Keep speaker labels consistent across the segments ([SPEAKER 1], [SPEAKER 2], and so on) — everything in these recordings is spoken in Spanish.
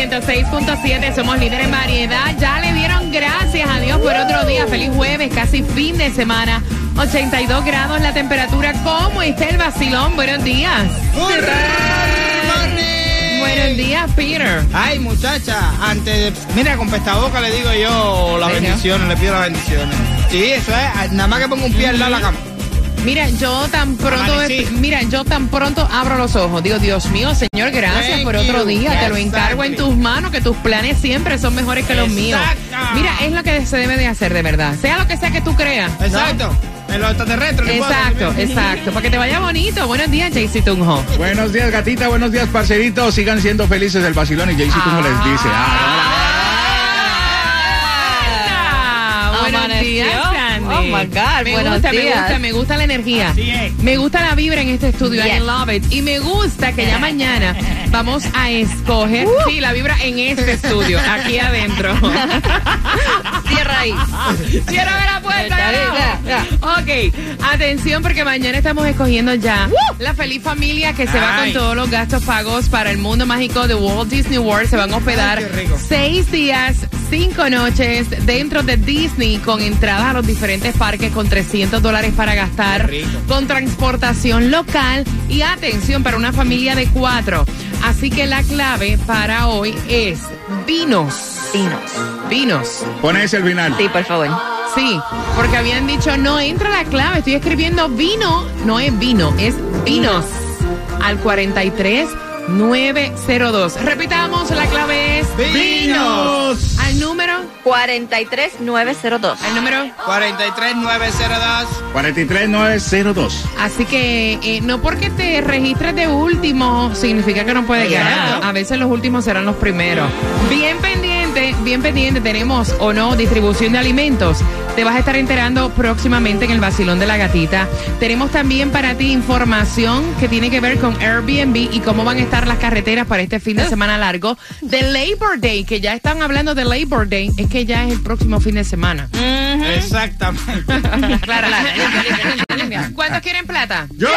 [SPEAKER 1] 106.7, somos líderes en variedad. Ya le dieron gracias a Dios por otro día. Feliz jueves, casi fin de semana. 82 grados la temperatura. ¿Cómo está el vacilón? Buenos días. Buenos días, Peter.
[SPEAKER 2] Ay, muchacha, antes de... Mira, con pestaboca le digo yo las bendiciones, le pido las bendiciones. Sí, eso es, nada más que pongo un pie al lado de la cama.
[SPEAKER 1] Mira, yo tan pronto,
[SPEAKER 2] Amanecí.
[SPEAKER 1] mira, yo tan pronto abro los ojos. Digo, Dios mío, Señor, gracias
[SPEAKER 2] Thank
[SPEAKER 1] por otro
[SPEAKER 2] you.
[SPEAKER 1] día. Te lo encargo en tus manos, que tus planes siempre son mejores que los míos.
[SPEAKER 2] Exacto.
[SPEAKER 1] Mira, es lo que se debe de hacer, de verdad. Sea lo que sea que tú creas. ¿no?
[SPEAKER 2] Exacto, en los extraterrestres. no.
[SPEAKER 1] Exacto, exacto. Para que te vaya bonito. Buenos días, JC Tunjo.
[SPEAKER 3] Buenos días, gatita. Buenos días, parceritos. Sigan siendo felices del vacilón y Jaycee como les dice. Ah,
[SPEAKER 1] Ah, buenos
[SPEAKER 4] Amaneció.
[SPEAKER 1] días, Sandy.
[SPEAKER 4] Oh, my God,
[SPEAKER 1] Me
[SPEAKER 4] buenos
[SPEAKER 1] gusta, me
[SPEAKER 4] días.
[SPEAKER 1] gusta, me gusta la energía.
[SPEAKER 2] Así es.
[SPEAKER 1] Me gusta la vibra en este estudio. I love it. Y me gusta que ya mañana vamos a escoger,
[SPEAKER 4] Uh.
[SPEAKER 1] sí, la vibra en este estudio, aquí adentro.
[SPEAKER 4] Cierra ahí.
[SPEAKER 1] Quiero ver la puerta.
[SPEAKER 4] Ya,
[SPEAKER 1] Ok, atención porque mañana estamos escogiendo ya la feliz familia que se va con
[SPEAKER 2] Ay.
[SPEAKER 1] todos los gastos pagos para el mundo mágico de Walt Disney World. Se van a hospedar
[SPEAKER 2] Ay, qué rico.
[SPEAKER 1] seis días, cinco noches dentro de Disney con entradas a los diferentes parques con 300 dólares para gastar,
[SPEAKER 2] Qué rico.
[SPEAKER 1] con transportación local y atención para una familia de cuatro. Así que la clave para hoy es vinos.
[SPEAKER 4] Vinos.
[SPEAKER 1] Vinos.
[SPEAKER 3] Pone ese al final.
[SPEAKER 4] Sí, por favor.
[SPEAKER 1] Sí, porque habían dicho no entra la clave, estoy escribiendo vino, no es vino, es vinos. Al 43 902. Repitamos, la clave es
[SPEAKER 2] Vinos.
[SPEAKER 1] Al número,
[SPEAKER 4] 43902.
[SPEAKER 1] al número.
[SPEAKER 2] 43902.
[SPEAKER 3] 43902.
[SPEAKER 1] Así que eh, no porque te registres de último significa que no puedes ganar. A veces los últimos serán los primeros. Bien pendiente, bien pendiente, tenemos o no distribución de alimentos. Te vas a estar enterando próximamente en el vacilón de la gatita. Tenemos también para ti información que tiene que ver con Airbnb y cómo van a estar las carreteras para este fin de semana largo de Labor Day, que ya están hablando de Labor Day, es que ya es el próximo fin de semana.
[SPEAKER 2] Exactamente.
[SPEAKER 1] Claro. ¿Cuántos quieren plata?
[SPEAKER 2] ¡Yo!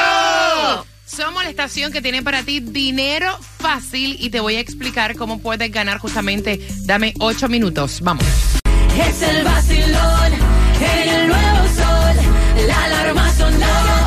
[SPEAKER 1] Somos la estación que tiene para ti dinero fácil y te voy a explicar cómo puedes ganar justamente. Dame ocho minutos. Vamos.
[SPEAKER 5] Es el vacilón el nuevo sol. La alarma sonó.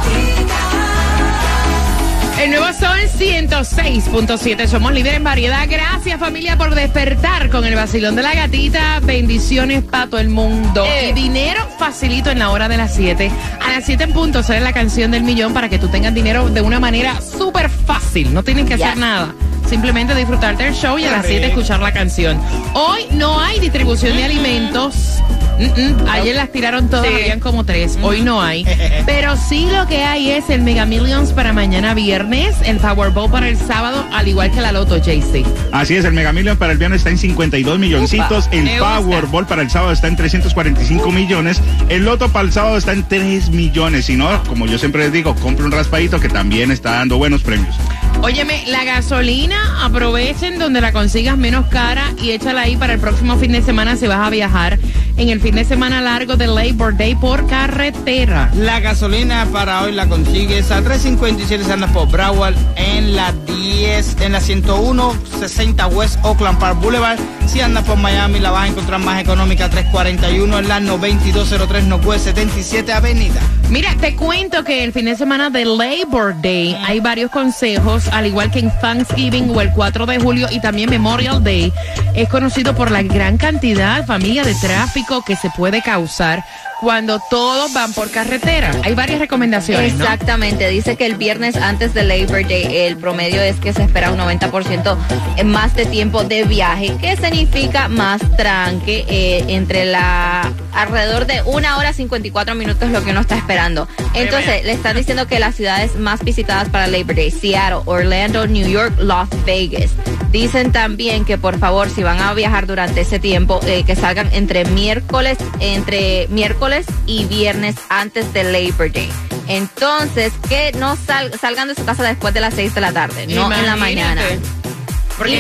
[SPEAKER 1] Nuevo Sol 106.7. Somos líderes en variedad. Gracias, familia, por despertar con el vacilón de la gatita. Bendiciones para todo el mundo.
[SPEAKER 4] Eh.
[SPEAKER 1] Dinero facilito en la hora de las 7. A las 7 en punto sale la canción del millón para que tú tengas dinero de una manera súper fácil. No tienes que hacer nada. Simplemente disfrutarte del show y a las 7
[SPEAKER 2] rico.
[SPEAKER 1] escuchar la canción. Hoy no hay distribución de alimentos. Mm, mm. Ayer las tiraron todas,
[SPEAKER 4] Sí.
[SPEAKER 1] habían como tres. Hoy no hay. Pero sí lo que hay es el Mega Millions para mañana viernes, el Powerball para el sábado, al igual que la Loto JC.
[SPEAKER 3] Así es, el Mega Million para el viernes está en 52 milloncitos. El. Powerball para el sábado está en 345 millones. El Loto para el sábado está en 3 millones. Si no, como yo siempre les digo, compre un raspadito que también está dando buenos premios.
[SPEAKER 1] Óyeme, la gasolina, aprovechen donde la consigas menos cara y échala ahí para el próximo fin de semana si vas a viajar en el fin de semana largo de Labor Day por carretera.
[SPEAKER 2] La gasolina para hoy la consigues a 357 Santa por Broward en la 10, en la 101 60 West Oakland Park Boulevard. Si andas por Miami, la vas a encontrar más económica, 341 en la 9203 Northwest 77 Avenida.
[SPEAKER 1] Mira, te cuento que el fin de semana de Labor Day hay varios consejos, al igual que en Thanksgiving o el 4 de julio y también Memorial Day, es conocido por la gran cantidad, familia, de tráfico que se puede causar cuando todos van por carretera. Hay varias recomendaciones.
[SPEAKER 4] Exactamente, dice que el viernes antes de Labor Day el promedio es que se espera un 90% más de tiempo de viaje, que significa más tranque eh, entre la alrededor de una hora 54 minutos lo que uno está esperando. Entonces le están diciendo que las ciudades más visitadas para Labor Day, Seattle, Orlando, New York, Las Vegas. Dicen también que por favor si van a viajar durante ese tiempo eh, que salgan entre miércoles entre miércoles y viernes antes de Labor Day. Entonces, que no sal- salgan de su casa después de las 6 de la tarde, no en la mañana.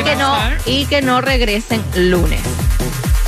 [SPEAKER 4] Y que no y que no regresen lunes.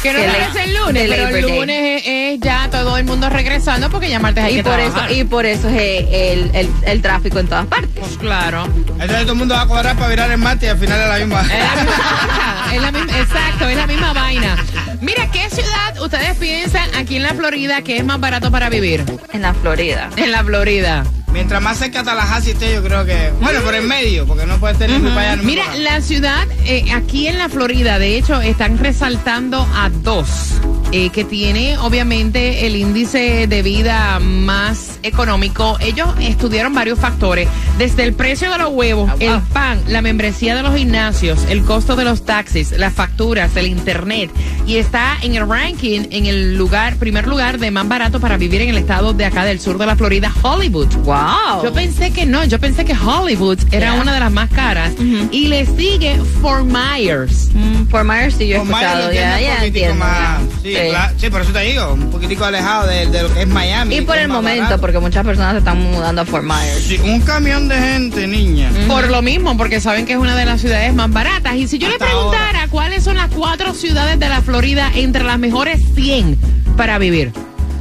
[SPEAKER 1] Que no
[SPEAKER 4] la-
[SPEAKER 1] el lunes, pero el lunes es, es ya todo el mundo regresando porque ya martes hay
[SPEAKER 4] Y
[SPEAKER 1] que
[SPEAKER 4] por eso
[SPEAKER 1] trabajar.
[SPEAKER 4] y por eso es el, el- el tráfico en todas partes.
[SPEAKER 1] Pues claro.
[SPEAKER 2] Entonces todo el mundo va a cuadrar para virar el martes y al final es la misma.
[SPEAKER 1] Es la misma cosa, es la misma- exacto, es la misma vaina. Mira, ¿qué ciudad ustedes piensan aquí en la Florida que es más barato para vivir?
[SPEAKER 4] En la Florida.
[SPEAKER 1] En la Florida.
[SPEAKER 2] Mientras más cerca Tallahassee esté, yo creo que. Bueno, por el medio, porque no puedes tener ni para allá
[SPEAKER 1] Mira,
[SPEAKER 2] para
[SPEAKER 1] la ciudad eh, aquí en la Florida, de hecho, están resaltando a dos, eh, que tiene obviamente el índice de vida más económico. Ellos estudiaron varios factores, desde el precio de los huevos, el pan, la membresía de los gimnasios, el costo de los taxis, las facturas, el internet, y está en el ranking, en el lugar, primer lugar de más barato para vivir en el estado de acá del sur de la Florida, Hollywood.
[SPEAKER 4] Wow.
[SPEAKER 1] Yo pensé que no, yo pensé que Hollywood era
[SPEAKER 4] Yeah.
[SPEAKER 1] una de las más caras. Y le sigue Fort Myers.
[SPEAKER 4] Mm, Fort Myers sí yo he escuchado, ya,
[SPEAKER 2] un
[SPEAKER 4] ya entiendo.
[SPEAKER 2] más-. Sí,
[SPEAKER 4] Sí.
[SPEAKER 2] claro, sí, por eso te digo, un poquitico alejado de, de lo que es Miami.
[SPEAKER 4] Y por el momento,
[SPEAKER 2] barato.
[SPEAKER 4] porque muchas personas se están mudando a Fort Myers.
[SPEAKER 2] Sí, un camión de gente, niña.
[SPEAKER 1] Por lo mismo, porque saben que es una de las ciudades más baratas. Y si yo
[SPEAKER 2] Hasta
[SPEAKER 1] le preguntara cuáles son las cuatro ciudades de la Florida entre las mejores 100 para vivir.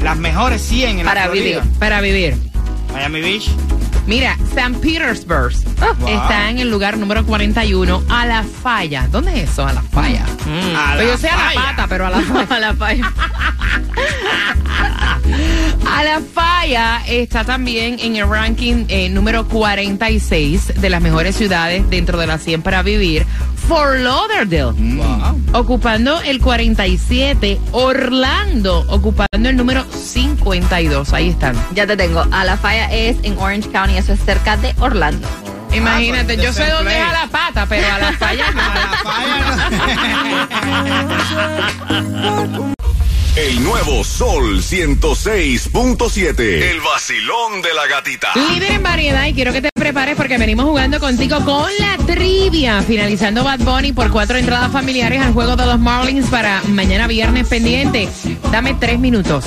[SPEAKER 2] Las mejores 100 en
[SPEAKER 4] Para
[SPEAKER 2] la Florida.
[SPEAKER 4] vivir.
[SPEAKER 1] Para vivir.
[SPEAKER 2] Miami Beach.
[SPEAKER 1] Mira, St. Petersburg
[SPEAKER 2] Wow.
[SPEAKER 1] está en el lugar número 41, a la falla. ¿Dónde es eso, a la falla?
[SPEAKER 2] A la
[SPEAKER 1] yo sé a la pata, pero a la falla.
[SPEAKER 4] A la falla.
[SPEAKER 1] A la falla está también en el ranking eh, número 46 de las mejores ciudades dentro de las 100 para vivir. Fort Lauderdale,
[SPEAKER 2] Wow.
[SPEAKER 1] ocupando el 47. Orlando, ocupando el número 52. Ahí están.
[SPEAKER 4] Ya te tengo. A la falla es en Orange County, eso es cerca de Orlando.
[SPEAKER 1] Imagínate,
[SPEAKER 2] pues,
[SPEAKER 1] yo sé dónde es a la pata, pero a la falla
[SPEAKER 2] A la falla. no.
[SPEAKER 6] El nuevo Sol 106.7. El vacilón de la gatita.
[SPEAKER 1] Líder en variedad y quiero que te prepares porque venimos jugando contigo con la trivia. Finalizando Bad Bunny por cuatro entradas familiares al juego de los Marlins para mañana viernes pendiente. Dame tres minutos.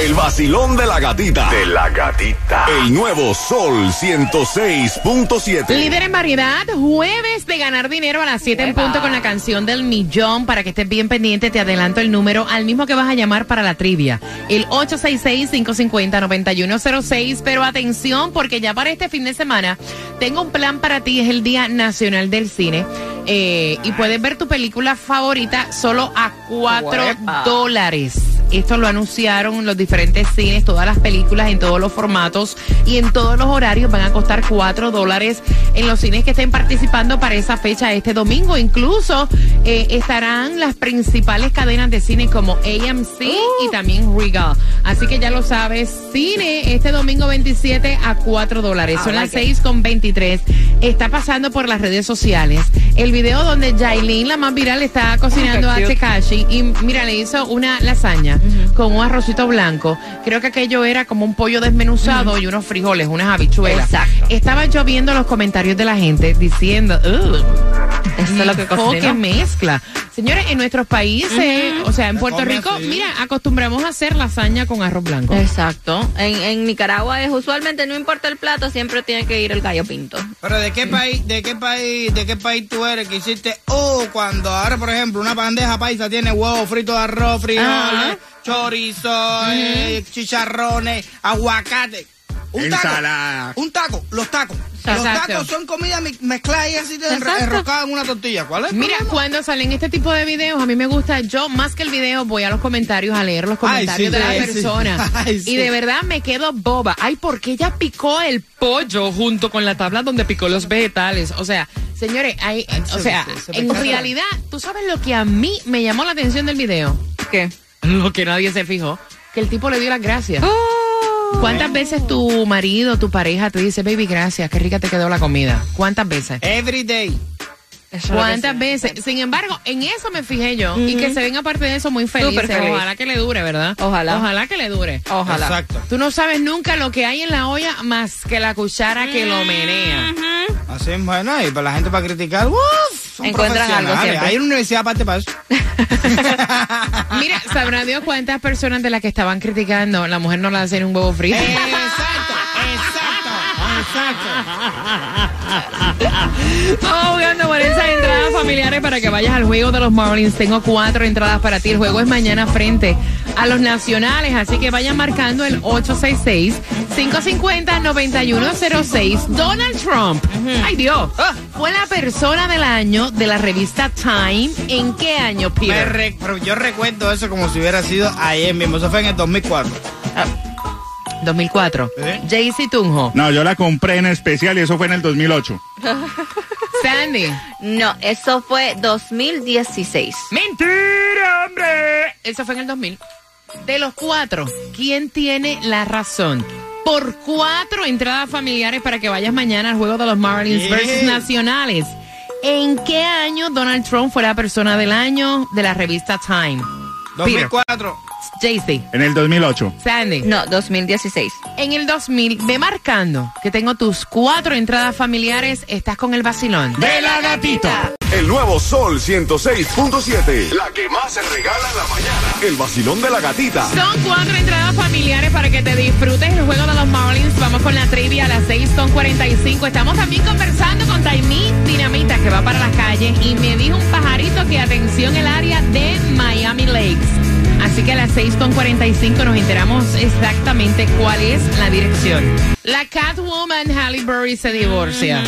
[SPEAKER 6] El vacilón de la gatita. De la gatita. El nuevo Sol 106.7.
[SPEAKER 1] Líder en variedad, jueves de ganar dinero a las 7 en punto con la canción del millón. Para que estés bien pendiente, te adelanto el número al mismo que vas a llamar para la trivia. El 866-550-9106. Pero atención, porque ya para este fin de semana tengo un plan para ti. Es el Día Nacional del Cine. Eh, y puedes ver tu película favorita solo a 4
[SPEAKER 4] Uepa.
[SPEAKER 1] dólares. Esto lo anunciaron los diferentes cines, todas las películas en todos los formatos y en todos los horarios van a costar 4 dólares en los cines que estén participando para esa fecha este domingo. Incluso eh, estarán las principales cadenas de cine como AMC y también Regal. Así que ya lo sabes, cine este domingo 27 a 4 dólares. Son las 6 con 23. Está pasando por las redes sociales el video donde Jailin, la más viral, está cocinando a
[SPEAKER 4] cute.
[SPEAKER 1] Tekashi y mira, le hizo una lasaña con un arrocito blanco. Creo que aquello era como un pollo desmenuzado y unos frijoles, unas habichuelas.
[SPEAKER 4] Exacto.
[SPEAKER 1] Estaba yo viendo los comentarios de la gente diciendo, "Ugh,
[SPEAKER 4] Eso es lo que
[SPEAKER 1] Oh, qué
[SPEAKER 4] cocinó.
[SPEAKER 1] mezcla. Señores, en nuestros países, o sea, en Puerto Rico,
[SPEAKER 2] así.
[SPEAKER 1] mira, acostumbramos a hacer lasaña con arroz blanco.
[SPEAKER 4] Exacto. En, en Nicaragua es usualmente no importa el plato, siempre tiene que ir el gallo pinto.
[SPEAKER 2] Pero de qué país, de qué país, de qué país tú eres que hiciste, oh, cuando ahora, por ejemplo, una bandeja paisa tiene huevo frito de arroz, frijoles, chorizo, eh, chicharrones, aguacate. Un taco,
[SPEAKER 3] Ensalada.
[SPEAKER 2] un taco, los tacos. Los
[SPEAKER 1] Exacto.
[SPEAKER 2] tacos son comida mi- mezclada y así de enro-
[SPEAKER 4] Exacto.
[SPEAKER 2] enroscada en una tortilla. ¿Cuál es?
[SPEAKER 1] Mira,
[SPEAKER 2] problema?
[SPEAKER 1] cuando salen este tipo de videos, a mí me gusta, yo más que el video voy a los comentarios a leer los
[SPEAKER 2] Ay,
[SPEAKER 1] comentarios
[SPEAKER 2] sí,
[SPEAKER 1] de la
[SPEAKER 2] sí, sí.
[SPEAKER 1] persona.
[SPEAKER 2] Ay, sí.
[SPEAKER 1] Y de verdad me quedo boba. Ay, ¿por qué ella picó el pollo junto con la tabla donde picó los vegetales? O sea, señores, hay, o
[SPEAKER 2] se-
[SPEAKER 1] sea,
[SPEAKER 2] se- se
[SPEAKER 1] en realidad, ¿tú sabes lo que a mí me llamó la atención del video?
[SPEAKER 4] ¿Qué?
[SPEAKER 1] Lo que nadie se fijó, que el tipo le dio las gracias.
[SPEAKER 4] Oh.
[SPEAKER 1] ¿Cuántas veces tu marido, tu pareja te dice, baby, gracias, qué rica te quedó la comida? ¿Cuántas veces?
[SPEAKER 2] Every day.
[SPEAKER 4] Eso
[SPEAKER 1] ¿Cuántas
[SPEAKER 4] sí.
[SPEAKER 1] veces? Sin embargo, en eso me fijé yo. Y que se ven aparte de eso muy felices.
[SPEAKER 4] Feliz.
[SPEAKER 1] Ojalá que le dure, ¿verdad?
[SPEAKER 4] Ojalá.
[SPEAKER 1] Ojalá que le dure.
[SPEAKER 4] Ojalá.
[SPEAKER 2] Exacto.
[SPEAKER 1] Tú no sabes nunca lo que hay en la olla más que la cuchara que lo menea.
[SPEAKER 2] Así es, bueno, y para la gente para criticar, ¡uf! Son
[SPEAKER 4] Encuentran algo siempre.
[SPEAKER 2] Hay una universidad aparte para eso.
[SPEAKER 1] Mira, sabrá Dios cuántas personas de las que estaban criticando, la mujer no le hace ni un huevo frito.
[SPEAKER 2] exacto, exacto, exacto.
[SPEAKER 1] Estamos jugando por esas entradas familiares para que vayas al juego de los Marlins. Tengo cuatro entradas para ti. El juego es mañana frente a los nacionales, así que vayan marcando el 866-550-9106. Donald Trump, ay Dios, fue la persona del año de la revista Time. ¿En qué año,
[SPEAKER 2] Me
[SPEAKER 1] Peter?
[SPEAKER 2] re- yo recuerdo eso como si hubiera sido ayer mismo. Eso fue en el 2004.
[SPEAKER 1] 2004.
[SPEAKER 2] ¿Eh?
[SPEAKER 1] Jaycee Tunjo.
[SPEAKER 3] No, yo la compré en especial y eso fue en el 2008.
[SPEAKER 1] Sandy.
[SPEAKER 4] No, eso fue 2016.
[SPEAKER 1] Mentira, hombre. Eso fue en el 2000. De los cuatro, ¿quién tiene la razón? Por cuatro entradas familiares para que vayas mañana al juego de los Marlins
[SPEAKER 2] Yeah.
[SPEAKER 1] versus Nacionales. ¿En qué año Donald Trump fue la persona del año de la revista Time?
[SPEAKER 2] 2004.
[SPEAKER 1] Jaycee,
[SPEAKER 3] En el 2008.
[SPEAKER 1] Sandy.
[SPEAKER 4] No, 2016.
[SPEAKER 1] En el 2000, ve marcando que tengo tus cuatro entradas familiares. Estás con el vacilón.
[SPEAKER 6] De la gatita. El nuevo Sol 106.7. La que más se regala en la mañana. El vacilón de la gatita.
[SPEAKER 1] Son cuatro entradas familiares para que te disfrutes el juego de los Marlins. Vamos con la trivia a las 6 con 45. Estamos también conversando con Taimí Dinamita que va para las calles y me dijo un pajarito que atención el área de Miami Lakes. Así que a las 6 con 45 nos enteramos exactamente cuál es la dirección. La Catwoman Halle Berry se divorcia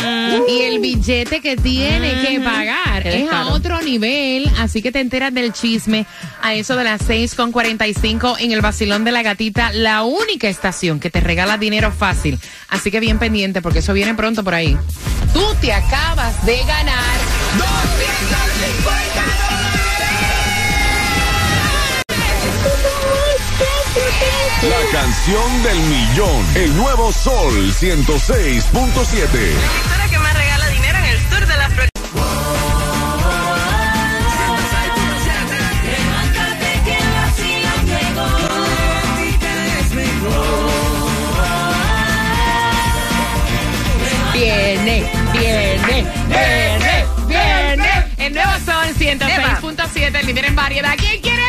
[SPEAKER 1] y el billete que tiene que pagar
[SPEAKER 4] Es
[SPEAKER 1] a otro nivel, así que te enteras del chisme a eso de las 6 con 45 en el Basilón de la Gatita, la única estación que te regala dinero fácil. Así que bien pendiente porque eso viene pronto por ahí. Tú te acabas de ganar 250
[SPEAKER 6] La canción del millón. El nuevo Sol 106.7.
[SPEAKER 5] emisora que más regala dinero en el sur de la Florida.
[SPEAKER 1] Viene, viene, viene, viene. El nuevo Sol 106.7, el líder en variedad. ¿Quién quiere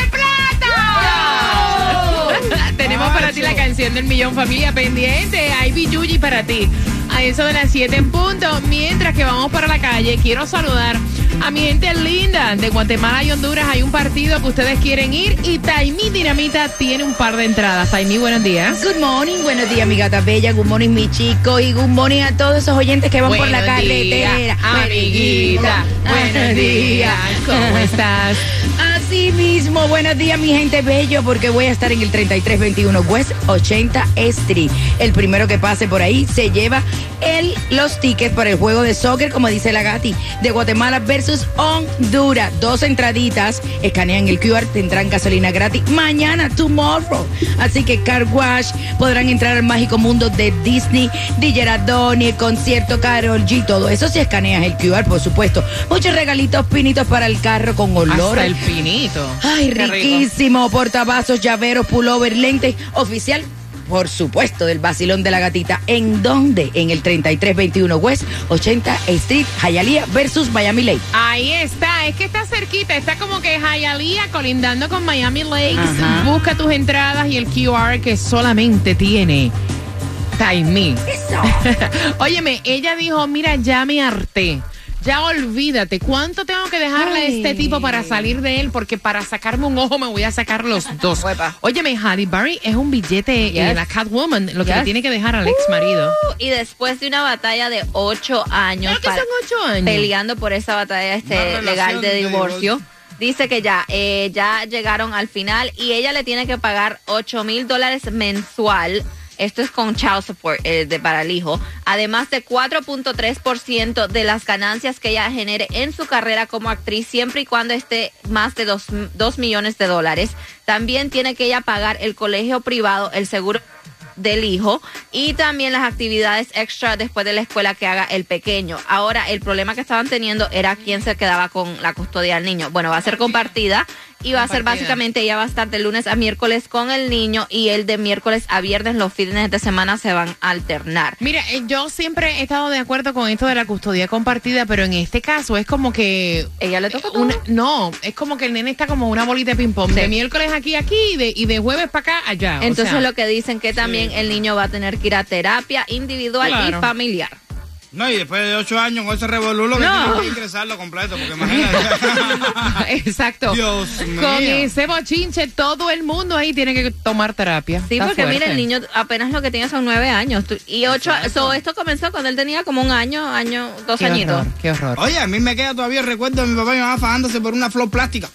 [SPEAKER 1] del millón familia pendiente. Ivy Yuji para ti. A eso de las 7 en punto. Mientras que vamos para la calle, quiero saludar a mi gente linda de Guatemala y Honduras. Hay un partido que ustedes quieren ir y Taimí Dinamita tiene un par de entradas. Taimí, buenos días.
[SPEAKER 7] Good morning, buenos días, mi gata bella. Good morning, mi chico. Y good morning a todos esos oyentes que van por la carretera.
[SPEAKER 1] amiguita. Buenos días. ¿Cómo estás?
[SPEAKER 7] Así mismo, buenos días, mi gente bello, porque voy a estar en el 3321 West 80 Street. El primero que pase por ahí se lleva el, los tickets para el juego de soccer, como dice la Gati, de Guatemala versus Honduras. Dos entraditas, escanean el QR, tendrán gasolina gratis mañana, tomorrow. Así que Car Wash podrán entrar al mágico mundo de Disney, DJ Radoni, el concierto Carol G, todo eso si escaneas el QR, por supuesto. Muchos regalitos pinitos para el carro con olor.
[SPEAKER 1] Hasta el pinito.
[SPEAKER 7] Ay,
[SPEAKER 1] Qué rico.
[SPEAKER 7] riquísimo. Portavasos, llaveros, pullover, lentes. Oficial, por supuesto, del Basilón de la Gatita. ¿En dónde? En el 3321 West 80 Street, Hialeah versus Miami Lake.
[SPEAKER 1] Ahí está, es que está cerquita, está como que Hialeah colindando con Miami Lakes.
[SPEAKER 7] Ajá.
[SPEAKER 1] Busca tus entradas y el QR que solamente tiene Time Me.
[SPEAKER 7] Eso.
[SPEAKER 1] Óyeme, ella dijo, mira, ya me harté Ya olvídate, ¿cuánto tengo que dejarle a este tipo para salir de él? Porque para sacarme un ojo me voy a sacar los dos. Óyeme, Halle Berry es un billete en
[SPEAKER 4] Yes.
[SPEAKER 1] la Catwoman, lo que le tiene que dejar al ex marido.
[SPEAKER 4] Y después de una batalla de ocho años,
[SPEAKER 1] Creo que son ocho años.
[SPEAKER 4] peleando por esa batalla este, legal de divorcio. dice que ya, eh, ya llegaron al final y ella le tiene que pagar 8 mil dólares mensual. Esto es con child support eh, de, para el hijo. Además de 4.3% de las ganancias que ella genere en su carrera como actriz, siempre y cuando esté más de 2 millones de dólares. También tiene que ella pagar el colegio privado, el seguro del hijo y también las actividades extra después de la escuela que haga el pequeño. Ahora, el problema que estaban teniendo era quién se quedaba con la custodia del niño. Bueno, va a ser compartida y va a ser básicamente, ella va a estar de lunes a miércoles con el niño y el de miércoles a viernes, los fines de semana se van a alternar.
[SPEAKER 1] Mira, eh, yo siempre he estado de acuerdo con esto de la custodia compartida, pero en este caso es como que...
[SPEAKER 4] Ella le toca
[SPEAKER 1] una- no, es como que el nene está como una bolita de ping-pong.
[SPEAKER 4] Sí.
[SPEAKER 1] De miércoles aquí, aquí y de, y de jueves para acá, allá. O
[SPEAKER 4] Entonces
[SPEAKER 1] sea,
[SPEAKER 4] lo que dicen que también el niño va a tener que ir a terapia individual
[SPEAKER 1] Claro.
[SPEAKER 4] y familiar.
[SPEAKER 2] No, y después de ocho años con ese revolú lo que
[SPEAKER 1] No.
[SPEAKER 2] tiene que ingresarlo completo, porque imagínate.
[SPEAKER 1] Exacto.
[SPEAKER 2] Dios mío.
[SPEAKER 1] Con ese bochinche, todo el mundo ahí tiene que tomar terapia.
[SPEAKER 4] Sí,
[SPEAKER 1] Está
[SPEAKER 4] porque mira, el niño apenas lo que tiene son nueve años. Y ocho, so, esto comenzó cuando él tenía como un año, año, dos
[SPEAKER 1] Qué
[SPEAKER 4] añitos.
[SPEAKER 1] horror, qué horror.
[SPEAKER 2] Oye, a mí me queda todavía el recuerdo de mi papá y mi mamá fajándose por una flor plástica.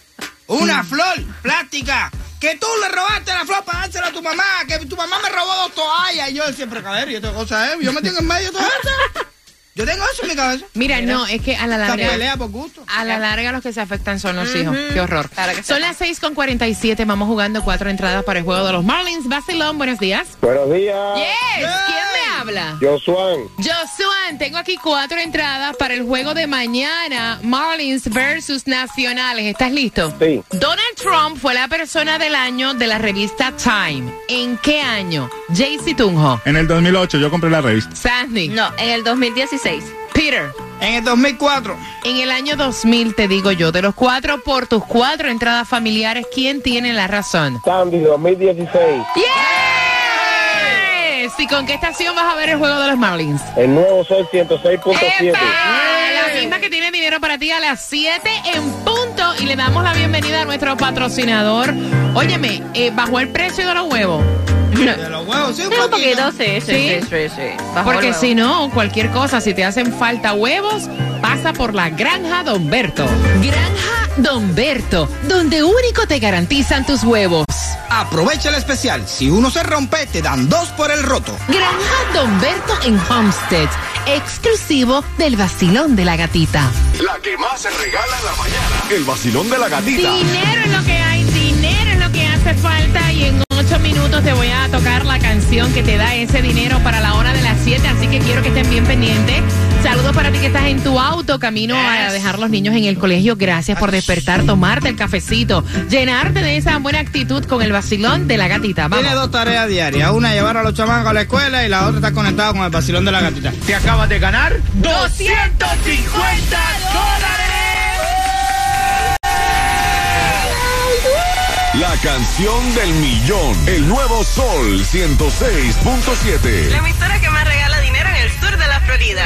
[SPEAKER 2] Una
[SPEAKER 1] Mm.
[SPEAKER 2] flor plástica. Que tú le robaste la flor para dársela a tu mamá. Que tu mamá me robó dos toallas. Y yo siempre, cabrón, y esta cosa es. Yo me tengo en medio de todo eso. Yo tengo eso en mi cabeza.
[SPEAKER 1] Mira, no, es que a la larga...
[SPEAKER 2] pelea por gusto.
[SPEAKER 1] A la larga los que se afectan son los hijos. Qué horror.
[SPEAKER 4] Claro que.
[SPEAKER 1] Son las 6 con 47. Vamos jugando cuatro entradas para el juego de los Marlins. Basilón, buenos días.
[SPEAKER 8] Buenos días,
[SPEAKER 1] Yes. ¿Quién me habla?
[SPEAKER 8] Josuan.
[SPEAKER 1] Josuan, tengo aquí cuatro entradas para el juego de mañana. Marlins versus Nacionales. ¿Estás listo?
[SPEAKER 8] Sí.
[SPEAKER 1] Donald Trump fue la persona del año de la revista Time. ¿En qué año? Jaycee Tunjo.
[SPEAKER 3] En el 2008 yo compré la revista.
[SPEAKER 1] Sandy.
[SPEAKER 4] No, en el 2016.
[SPEAKER 1] Peter.
[SPEAKER 2] En el 2004.
[SPEAKER 1] En el año 2000, te digo yo, de los cuatro por tus cuatro entradas familiares, ¿quién tiene la razón?
[SPEAKER 8] Sandy 2016.
[SPEAKER 1] ¡Yes! ¿Y con qué estación vas a ver el juego de los Marlins?
[SPEAKER 8] El nuevo Sol 106.7.
[SPEAKER 1] ¡Epa! La misma que tiene dinero para ti a las 7 en punto. Y le damos la bienvenida a nuestro patrocinador. Óyeme, eh, bajó el precio de los huevos.
[SPEAKER 2] De los huevos, sí, un
[SPEAKER 4] Un
[SPEAKER 2] poquito.
[SPEAKER 4] sí, sí,
[SPEAKER 1] ¿Sí?
[SPEAKER 4] sí, sí,
[SPEAKER 1] Porque si no, cualquier cosa, si te hacen falta huevos, pasa por la Granja Don Berto. Granja Don Berto, donde único te garantizan tus huevos.
[SPEAKER 2] Aprovecha el especial. Si uno se rompe, te dan dos por el roto.
[SPEAKER 1] Granja Don Berto en Homestead, exclusivo del vacilón de la gatita.
[SPEAKER 6] La que más se regala en la mañana. El vacilón de la gatita.
[SPEAKER 1] Dinero es lo que hay, dinero es lo que hace falta y en ocho minutos te voy a tocar la canción que te da ese dinero para la hora de las 7, así que quiero que estén bien pendientes. Saludos para ti que estás en tu auto, camino a dejar los niños en el colegio. Gracias por despertar, tomarte el cafecito, llenarte de esa buena actitud con el vacilón de la gatita.
[SPEAKER 2] Tiene
[SPEAKER 1] Vamos.
[SPEAKER 2] dos tareas diarias. Una, llevar a los chamacos a la escuela y la otra está conectada con el vacilón de la gatita.
[SPEAKER 3] Te acabas de ganar
[SPEAKER 1] 250
[SPEAKER 6] La canción del millón. El nuevo Sol 106.7.
[SPEAKER 9] La emisora que más regala dinero en el sur de la Florida.